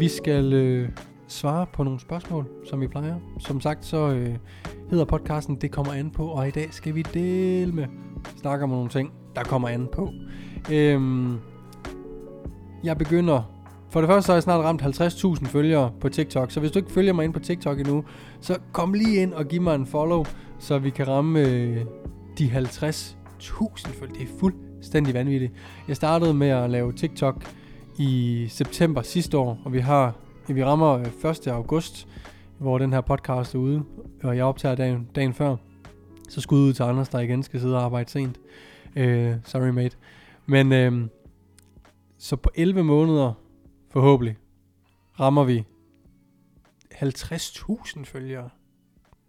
Vi skal øh, svare på nogle spørgsmål, som vi plejer. Som sagt, så øh, hedder podcasten Det kommer an på, og i dag skal vi dele med snakke om nogle ting, der kommer an på. Øhm, jeg begynder... For det første så har jeg snart ramt 50.000 følgere på TikTok, så hvis du ikke følger mig ind på TikTok endnu, så kom lige ind og giv mig en follow, så vi kan ramme øh, de 50.000 følgere. Det er fuldstændig vanvittigt. Jeg startede med at lave TikTok i september sidste år, og vi har vi rammer øh, 1. August, hvor den her podcast er ude, og jeg optager dagen, dagen før. Så skud ud til Anders, der igen skal sidde og arbejde sent. Uh, sorry mate. Men uh, så på 11 måneder, forhåbentlig, rammer vi 50.000 følgere.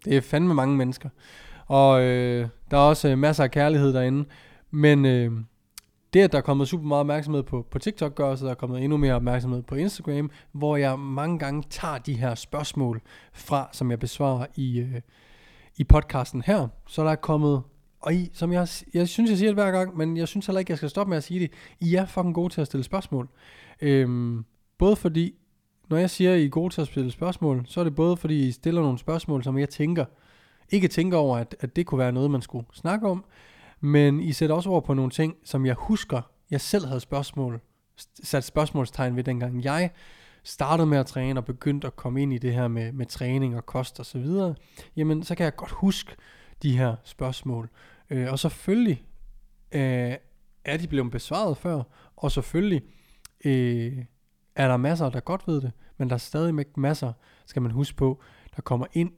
Det er fandme mange mennesker. Og uh, der er også masser af kærlighed derinde. Men uh, det, at der er kommet super meget opmærksomhed på, på TikTok, gør også, at der er kommet endnu mere opmærksomhed på Instagram, hvor jeg mange gange tager de her spørgsmål fra, som jeg besvarer i, øh, i podcasten her. Så der er kommet, og I, som jeg, jeg synes, jeg siger det hver gang, men jeg synes heller ikke, jeg skal stoppe med at sige det. I er fucking gode til at stille spørgsmål. Øhm, både fordi, når jeg siger, at I er gode til at stille spørgsmål, så er det både fordi, I stiller nogle spørgsmål, som jeg tænker, ikke tænker over, at, at det kunne være noget, man skulle snakke om, men I sætter også over på nogle ting, som jeg husker, jeg selv havde spørgsmål, sat spørgsmålstegn ved dengang jeg startede med at træne og begyndte at komme ind i det her med, med træning og kost og så videre, jamen så kan jeg godt huske de her spørgsmål. Øh, og selvfølgelig øh, er de blevet besvaret før, og selvfølgelig øh, er der masser, der godt ved det, men der er stadig masser, skal man huske på, der kommer ind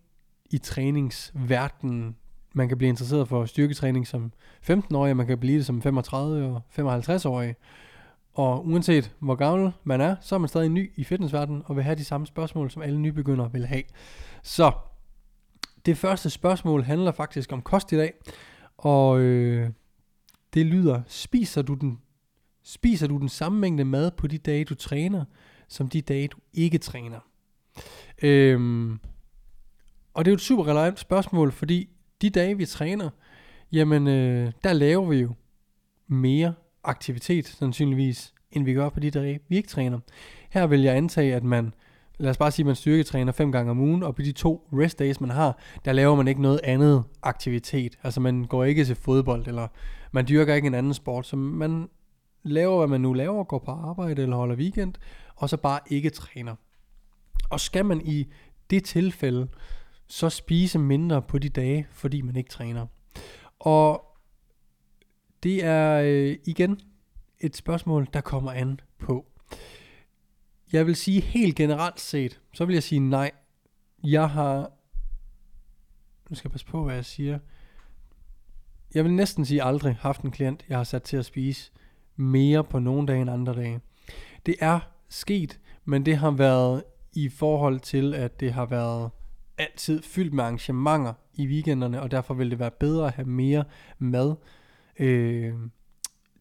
i træningsverdenen man kan blive interesseret for styrketræning som 15-årig, man kan blive det som 35 og 55-årig. Og uanset hvor gammel man er, så er man stadig ny i fitnessverdenen og vil have de samme spørgsmål, som alle nybegyndere vil have. Så det første spørgsmål handler faktisk om kost i dag, og øh, det lyder, spiser du den Spiser du den samme mængde mad på de dage, du træner, som de dage, du ikke træner? Øhm, og det er jo et super relevant spørgsmål, fordi de dage, vi træner, jamen, øh, der laver vi jo mere aktivitet, sandsynligvis, end vi gør på de dage, vi ikke træner. Her vil jeg antage, at man, lad os bare sige, at man styrketræner fem gange om ugen, og på de to rest days, man har, der laver man ikke noget andet aktivitet. Altså man går ikke til fodbold, eller man dyrker ikke en anden sport, så man laver, hvad man nu laver, går på arbejde eller holder weekend, og så bare ikke træner. Og skal man i det tilfælde så spise mindre på de dage, fordi man ikke træner. Og det er øh, igen et spørgsmål, der kommer an på. Jeg vil sige helt generelt set, så vil jeg sige nej. Jeg har, nu skal jeg passe på, hvad jeg siger. Jeg vil næsten sige aldrig haft en klient, jeg har sat til at spise mere på nogle dage end andre dage. Det er sket, men det har været i forhold til, at det har været altid fyldt med arrangementer i weekenderne, og derfor vil det være bedre at have mere mad øh,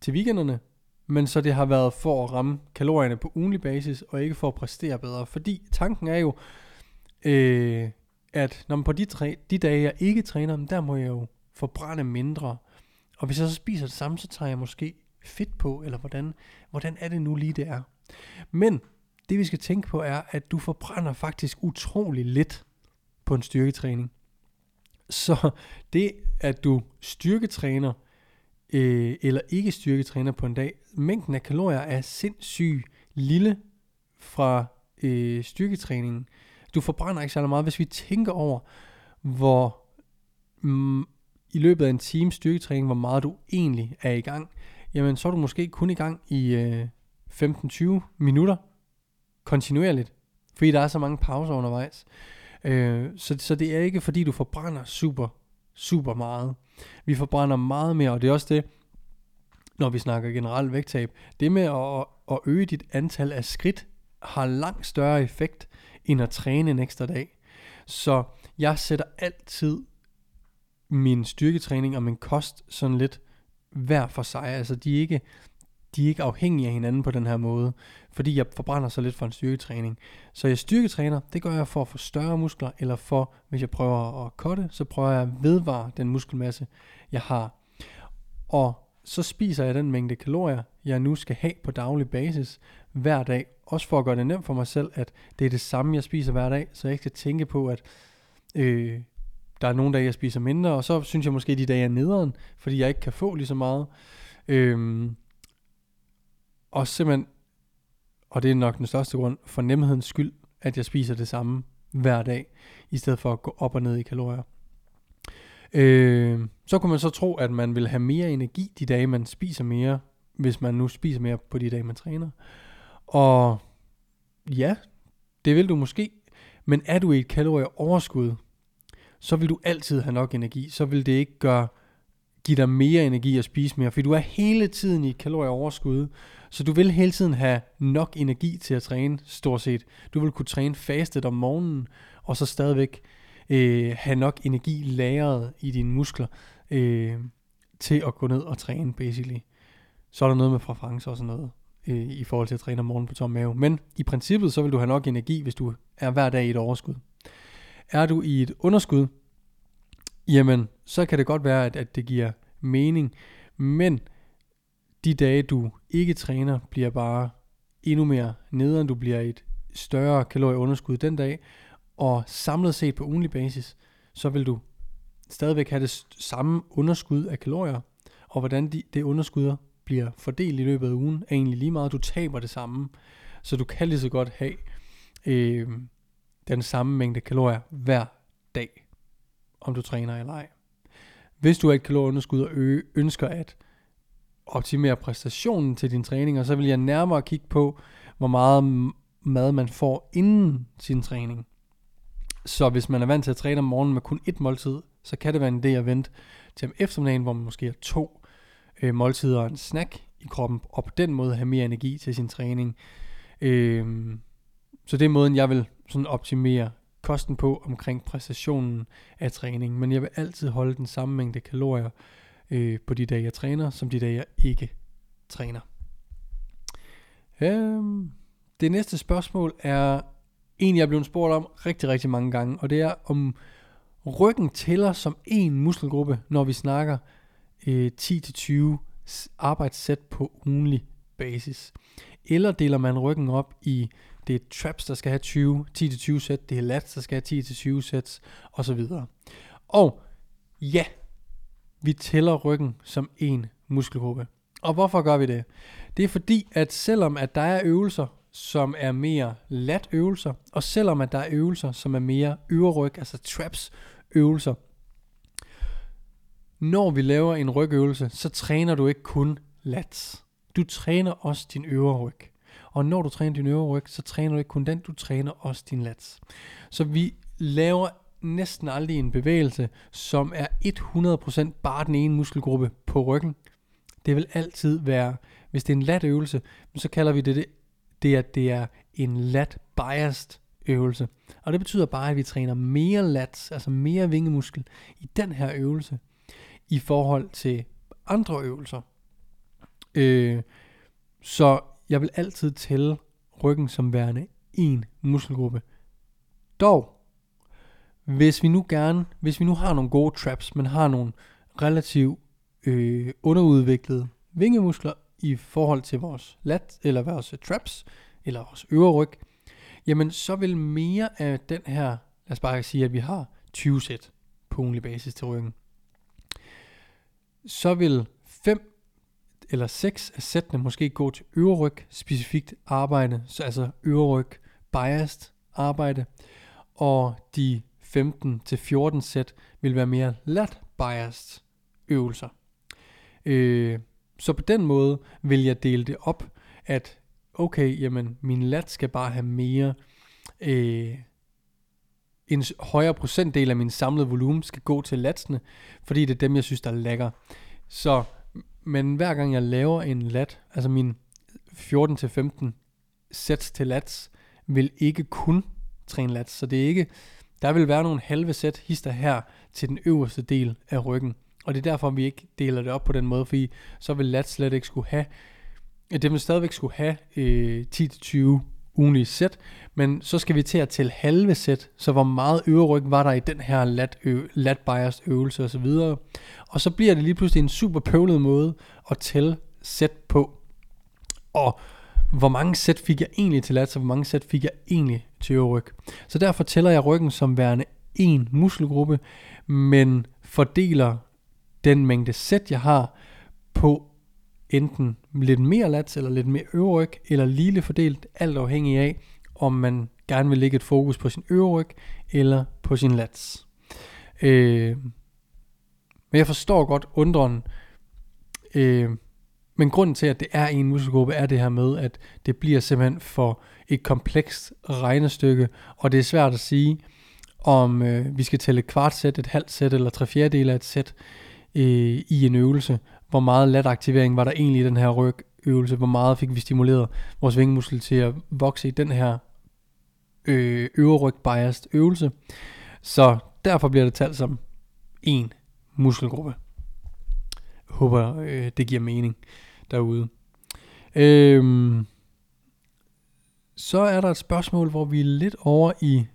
til weekenderne, men så det har været for at ramme kalorierne på ugenlig basis, og ikke for at præstere bedre. Fordi tanken er jo, øh, at når man på de, tre, de dage, jeg ikke træner, der må jeg jo forbrænde mindre. Og hvis jeg så spiser det samme, så tager jeg måske fedt på, eller hvordan, hvordan er det nu lige, det er. Men det vi skal tænke på er, at du forbrænder faktisk utrolig lidt på en styrketræning. Så det, at du styrketræner øh, eller ikke styrketræner på en dag, mængden af kalorier er sindssygt lille fra øh, styrketræningen. Du forbrænder ikke særlig meget. Hvis vi tænker over, hvor mm, i løbet af en time styrketræning, hvor meget du egentlig er i gang, jamen så er du måske kun i gang i øh, 15-20 minutter kontinuerligt, fordi der er så mange pauser undervejs. Øh, så, så det er ikke fordi du forbrænder super, super meget. Vi forbrænder meget mere, og det er også det, når vi snakker generelt vægttab. Det med at, at øge dit antal af skridt har langt større effekt, end at træne en ekstra dag. Så jeg sætter altid min styrketræning og min kost sådan lidt hver for sig. Altså de er ikke, de er ikke afhængige af hinanden på den her måde, fordi jeg forbrænder så lidt for en styrketræning. Så jeg styrketræner, det gør jeg for at få større muskler, eller for, hvis jeg prøver at kotte, så prøver jeg at vedvare den muskelmasse, jeg har. Og så spiser jeg den mængde kalorier, jeg nu skal have på daglig basis hver dag. Også for at gøre det nemt for mig selv, at det er det samme, jeg spiser hver dag, så jeg ikke skal tænke på, at øh, der er nogle dage, jeg spiser mindre, og så synes jeg måske, at de dage er nederen, fordi jeg ikke kan få lige så meget. Øh, og simpelthen, og det er nok den største grund, for nemhedens skyld, at jeg spiser det samme hver dag, i stedet for at gå op og ned i kalorier. Øh, så kunne man så tro, at man vil have mere energi de dage, man spiser mere, hvis man nu spiser mere på de dage, man træner. Og ja, det vil du måske, men er du i et kalorieoverskud, så vil du altid have nok energi. Så vil det ikke gøre, give dig mere energi at spise mere, for du er hele tiden i et kalorieoverskud. Så du vil hele tiden have nok energi til at træne, stort set. Du vil kunne træne fastet om morgenen, og så stadigvæk øh, have nok energi lagret i dine muskler øh, til at gå ned og træne, basically. Så er der noget med præferencer og sådan noget øh, i forhold til at træne om morgenen på tom mave. Men i princippet, så vil du have nok energi, hvis du er hver dag i et overskud. Er du i et underskud, jamen, så kan det godt være, at, at det giver mening, men de dage, du ikke træner, bliver bare endnu mere nederen. Du bliver et større kalorieunderskud den dag, og samlet set på ugenlig basis, så vil du stadigvæk have det samme underskud af kalorier, og hvordan de, det underskud bliver fordelt i løbet af ugen, er egentlig lige meget, du taber det samme. Så du kan lige så godt have øh, den samme mængde kalorier hver dag, om du træner eller ej. Hvis du har et kalorieunderskud og ønsker at optimere præstationen til din træning, og så vil jeg nærmere kigge på, hvor meget mad man får inden sin træning. Så hvis man er vant til at træne om morgenen med kun et måltid, så kan det være en idé at vente til om eftermiddagen, hvor man måske har to øh, måltider og en snack i kroppen, og på den måde have mere energi til sin træning. Øh, så det er måden, jeg vil sådan optimere kosten på omkring præstationen af træning. Men jeg vil altid holde den samme mængde kalorier øh, på de dage, jeg træner, som de dage, jeg ikke træner. Øhm, det næste spørgsmål er en, jeg er blevet spurgt om rigtig, rigtig mange gange, og det er, om ryggen tæller som en muskelgruppe, når vi snakker øh, 10-20 arbejdssæt på ugenlig basis. Eller deler man ryggen op i, det er traps, der skal have 20, 10-20 sæt, det er lats, der skal have 10-20 sæt, osv. Og ja, vi tæller ryggen som en muskelgruppe. Og hvorfor gør vi det? Det er fordi, at selvom at der er øvelser, som er mere lat øvelser, og selvom at der er øvelser, som er mere øverryg, altså traps øvelser, når vi laver en rygøvelse, så træner du ikke kun lats. Du træner også din øvre ryg. Og når du træner din øvre ryg, så træner du ikke kun den, du træner også din lats. Så vi laver næsten aldrig en bevægelse, som er 100% bare den ene muskelgruppe på ryggen. Det vil altid være, hvis det er en lat øvelse, så kalder vi det, det det at det er en lat biased øvelse. Og det betyder bare, at vi træner mere lats, altså mere vingemuskel i den her øvelse, i forhold til andre øvelser. Øh, så jeg vil altid tælle ryggen som værende en muskelgruppe. Dog, hvis vi nu gerne, hvis vi nu har nogle gode traps, men har nogle relativt øh, underudviklede vingemuskler i forhold til vores lat, eller vores øh, traps, eller vores øvre ryg, jamen så vil mere af den her, lad os bare sige, at vi har 20 sæt på ugenlig basis til ryggen, så vil 5 eller 6 af sættene måske gå til øverryg specifikt arbejde, så altså øverryg biased arbejde, og de 15-14 sæt vil være mere lat biased øvelser. Øh, så på den måde vil jeg dele det op, at okay, jamen min lat skal bare have mere, øh, en højere procentdel af min samlede volumen skal gå til latsene, fordi det er dem, jeg synes, der er lækker. Så, men hver gang jeg laver en lat, altså min 14-15 sæt til lats, vil ikke kun træne lats, så det er ikke, der vil være nogle halve sæt hister her til den øverste del af ryggen. Og det er derfor, vi ikke deler det op på den måde, fordi så vil lat slet ikke skulle have, det vil stadigvæk skulle have øh, 10-20 ugenlige sæt, men så skal vi til at tælle halve sæt, så hvor meget øverryg var der i den her lat, ø, lat bias øvelse osv. Og så bliver det lige pludselig en super pøvlet måde at tælle sæt på. Og hvor mange sæt fik jeg egentlig til lats, og hvor mange sæt fik jeg egentlig til ryg. Så derfor tæller jeg ryggen som værende en muskelgruppe, men fordeler den mængde sæt, jeg har, på enten lidt mere lats eller lidt mere øverryg, eller lille fordelt, alt afhængig af, om man gerne vil lægge et fokus på sin øverryg eller på sin lats. Øh, men jeg forstår godt undren, øh, men grunden til, at det er en muskelgruppe, er det her med, at det bliver simpelthen for et komplekst regnestykke, og det er svært at sige, om øh, vi skal tælle et kvart sæt, et halvt sæt eller tre fjerdedele af et sæt øh, i en øvelse. Hvor meget lataktivering var der egentlig i den her rygøvelse? Hvor meget fik vi stimuleret vores vingemuskel til at vokse i den her øh, øverryg biased øvelse? Så derfor bliver det talt som en muskelgruppe. Håber, øh, det giver mening derude. Øhm, så er der et spørgsmål, hvor vi er lidt over i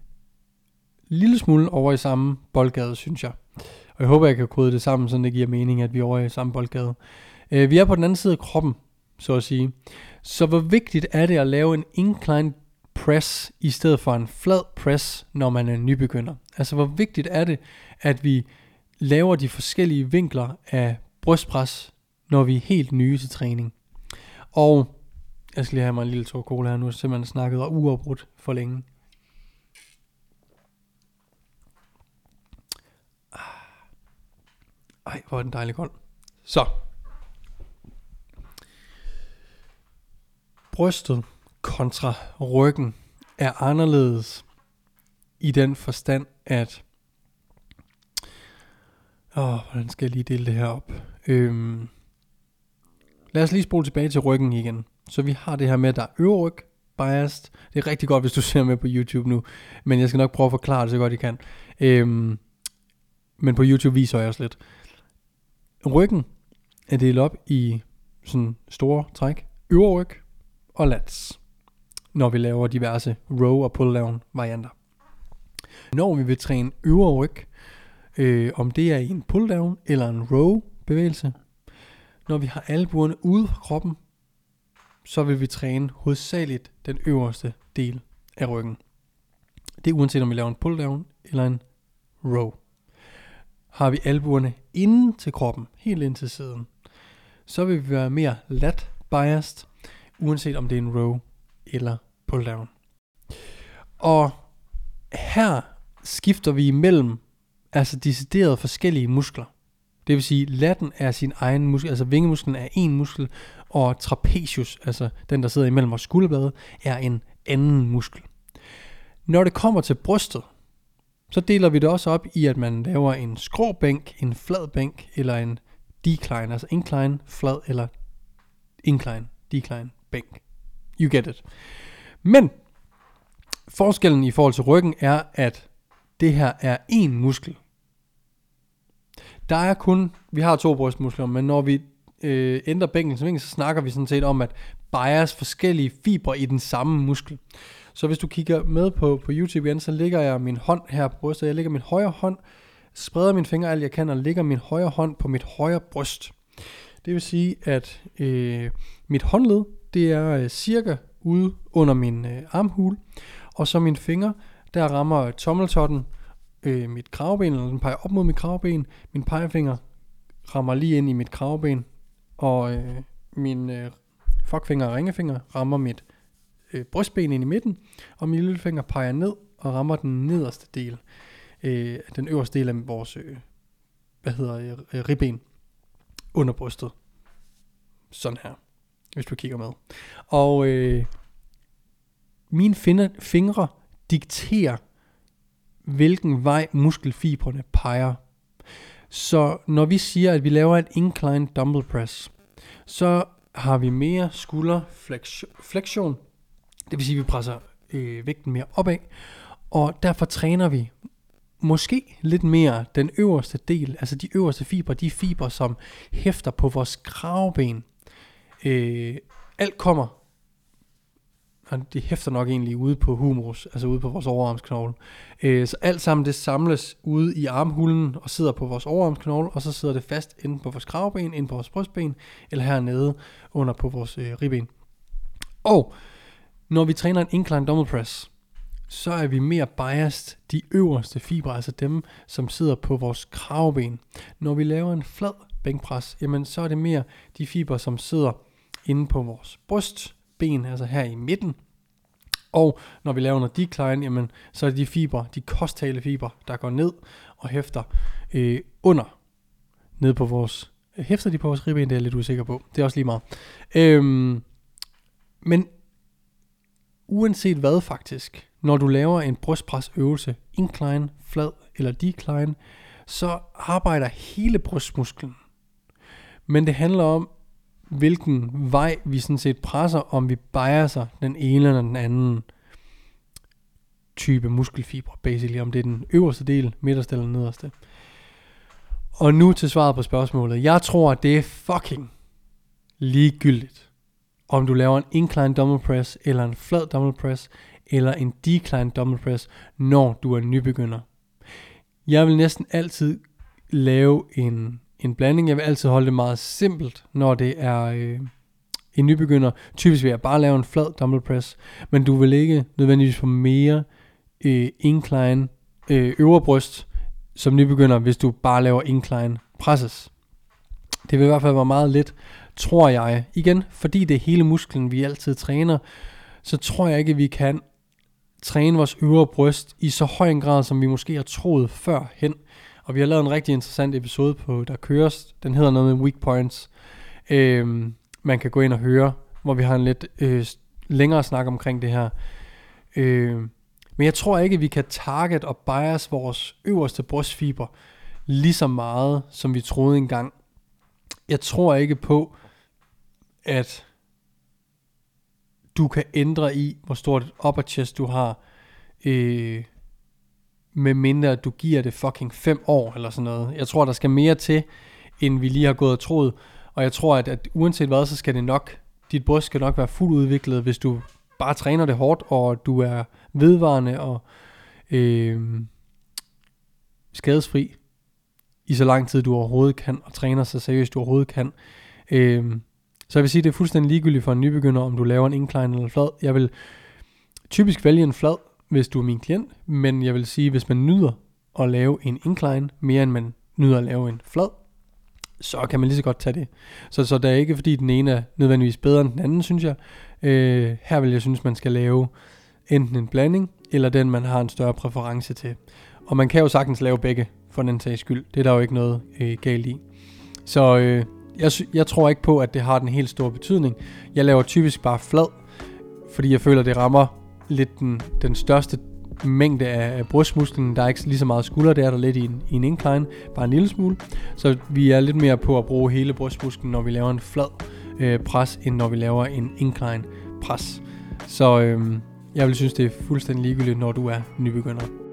lille smule over i samme boldgade, synes jeg. Og jeg håber, jeg kan kode det sammen, så det giver mening, at vi er over i samme boldgade. Øh, vi er på den anden side af kroppen, så at sige. Så hvor vigtigt er det at lave en incline press i stedet for en flad press, når man er nybegynder? Altså hvor vigtigt er det, at vi laver de forskellige vinkler af brystpres, når vi er helt nye til træning? Og jeg skal lige have mig en lille tår cola her nu, så man snakket uafbrudt for længe. Ah. Ej, hvor er den dejlig kold. Så. Brystet kontra ryggen er anderledes i den forstand, at... Åh, hvordan skal jeg lige dele det her op? Øhm, lad os lige spole tilbage til ryggen igen. Så vi har det her med, at der er øverryg, biased. Det er rigtig godt, hvis du ser med på YouTube nu. Men jeg skal nok prøve at forklare det så godt jeg kan. Øhm, men på YouTube viser jeg også lidt. Ryggen er delt op i sådan store træk. Øverryg og lats. Når vi laver diverse row og pull down varianter. Når vi vil træne øvre ryg, øh, om det er i en pull down eller en row bevægelse, når vi har albuerne ude fra kroppen, så vil vi træne hovedsageligt den øverste del af ryggen. Det er uanset om vi laver en pulldown eller en row har vi albuerne inden til kroppen, helt ind til siden, så vil vi være mere lat biased, uanset om det er en row eller pulldown. Og her skifter vi imellem altså decideret forskellige muskler. Det vil sige, latten er sin egen muskel, altså vingemusklen er en muskel, og trapezius, altså den der sidder imellem vores skulderblade, er en anden muskel. Når det kommer til brystet, så deler vi det også op i, at man laver en skråbænk, en flad bænk, eller en decline, altså incline, flad, eller incline, decline, bænk. You get it. Men forskellen i forhold til ryggen er, at det her er én muskel. Der er kun, vi har to brystmuskler, men når vi øh, ændrer bænken, så snakker vi sådan set om, at bias forskellige fibre i den samme muskel. Så hvis du kigger med på, på YouTube igen, så ligger jeg min hånd her på brystet. Jeg lægger min højre hånd, spreder mine fingre alt jeg kan, og lægger min højre hånd på mit højre bryst. Det vil sige, at øh, mit håndled, det er øh, cirka ude under min øh, armhul, og så mine fingre, der rammer tommeltotten øh, mit kravben, eller den peger op mod mit kravben. Min pegefinger rammer lige ind i mit kravben, og øh, min øh, fuckfinger og ringefinger rammer mit øh, brystben ind i midten, og min lillefinger peger ned og rammer den nederste del, øh, den øverste del af vores, øh, hvad hedder øh, ribben, under brystet. Sådan her, hvis du kigger med. Og øh, mine fingre dikterer, hvilken vej muskelfibrene peger. Så når vi siger, at vi laver et incline dumbbell press, så har vi mere skulderflektion. Det vil sige, at vi presser øh, vægten mere opad. Og derfor træner vi måske lidt mere den øverste del, altså de øverste fibre, de fibre, som hæfter på vores kravben. Øh, alt kommer og det hæfter nok egentlig ude på humerus, altså ude på vores overarmsknogle. Øh, så alt sammen det samles ude i armhulen og sidder på vores overarmsknogle, og så sidder det fast enten på vores kravben, inde på vores brystben, eller hernede under på vores øh, ribben. Og når vi træner en incline dumbbell press, så er vi mere biased de øverste fibre, altså dem, som sidder på vores kravben. Når vi laver en flad bænkpres, jamen så er det mere de fibre, som sidder inde på vores bryst, ben, altså her i midten. Og når vi laver noget decline, jamen, så er det de fibre, de kostale fibre, der går ned og hæfter øh, under, ned på vores, øh, hæfter de på vores ribben, det er jeg lidt usikker på. Det er også lige meget. Øhm, men uanset hvad faktisk, når du laver en brystpresøvelse, incline, flad eller decline, så arbejder hele brystmusklen. Men det handler om, hvilken vej vi sådan set presser, om vi biaser den ene eller den anden type muskelfibre, basically, om det er den øverste del, midterste eller nederste. Og nu til svaret på spørgsmålet. Jeg tror, at det er fucking ligegyldigt, om du laver en incline dumbbell press, eller en flad dumbbell press, eller en decline dumbbell press, når du er nybegynder. Jeg vil næsten altid lave en en blanding. Jeg vil altid holde det meget simpelt, når det er øh, en nybegynder. Typisk vil jeg bare lave en flad dumbbell press, men du vil ikke nødvendigvis få mere øh, incline øh, øvre bryst som nybegynder, hvis du bare laver incline presses. Det vil i hvert fald være meget let, tror jeg. Igen, fordi det er hele musklen, vi altid træner, så tror jeg ikke, at vi kan træne vores øvre bryst i så høj en grad, som vi måske har troet førhen. Og vi har lavet en rigtig interessant episode på Der Køres. Den hedder noget med Weak Points. Øhm, man kan gå ind og høre, hvor vi har en lidt øh, længere snak omkring det her. Øh, men jeg tror ikke, at vi kan target og bias vores øverste brystfiber lige så meget, som vi troede engang. Jeg tror ikke på, at du kan ændre i, hvor stort et upper chest du har, øh, med mindre du giver det fucking 5 år eller sådan noget. Jeg tror, der skal mere til, end vi lige har gået og troet. Og jeg tror, at, at uanset hvad, så skal det nok, dit bryst skal nok være fuldt udviklet, hvis du bare træner det hårdt, og du er vedvarende og øh, skadesfri i så lang tid, du overhovedet kan, og træner så seriøst, du overhovedet kan. Øh, så jeg vil sige, det er fuldstændig ligegyldigt for en nybegynder, om du laver en incline eller flad. Jeg vil typisk vælge en flad, hvis du er min klient, men jeg vil sige, hvis man nyder at lave en incline, mere end man nyder at lave en flad, så kan man lige så godt tage det. Så, så det er ikke fordi den ene er nødvendigvis bedre end den anden, synes jeg. Øh, her vil jeg synes, man skal lave enten en blanding, eller den man har en større præference til. Og man kan jo sagtens lave begge, for den sags skyld. Det er der jo ikke noget øh, galt i. Så øh, jeg, jeg tror ikke på, at det har den helt store betydning. Jeg laver typisk bare flad, fordi jeg føler, det rammer lidt den, den største mængde af, brystmusklen. Der er ikke lige så meget skulder, det er der lidt i en, i en incline, bare en lille smule. Så vi er lidt mere på at bruge hele brystmusklen, når vi laver en flad øh, pres, end når vi laver en incline pres. Så øh, jeg vil synes, det er fuldstændig ligegyldigt, når du er nybegynder.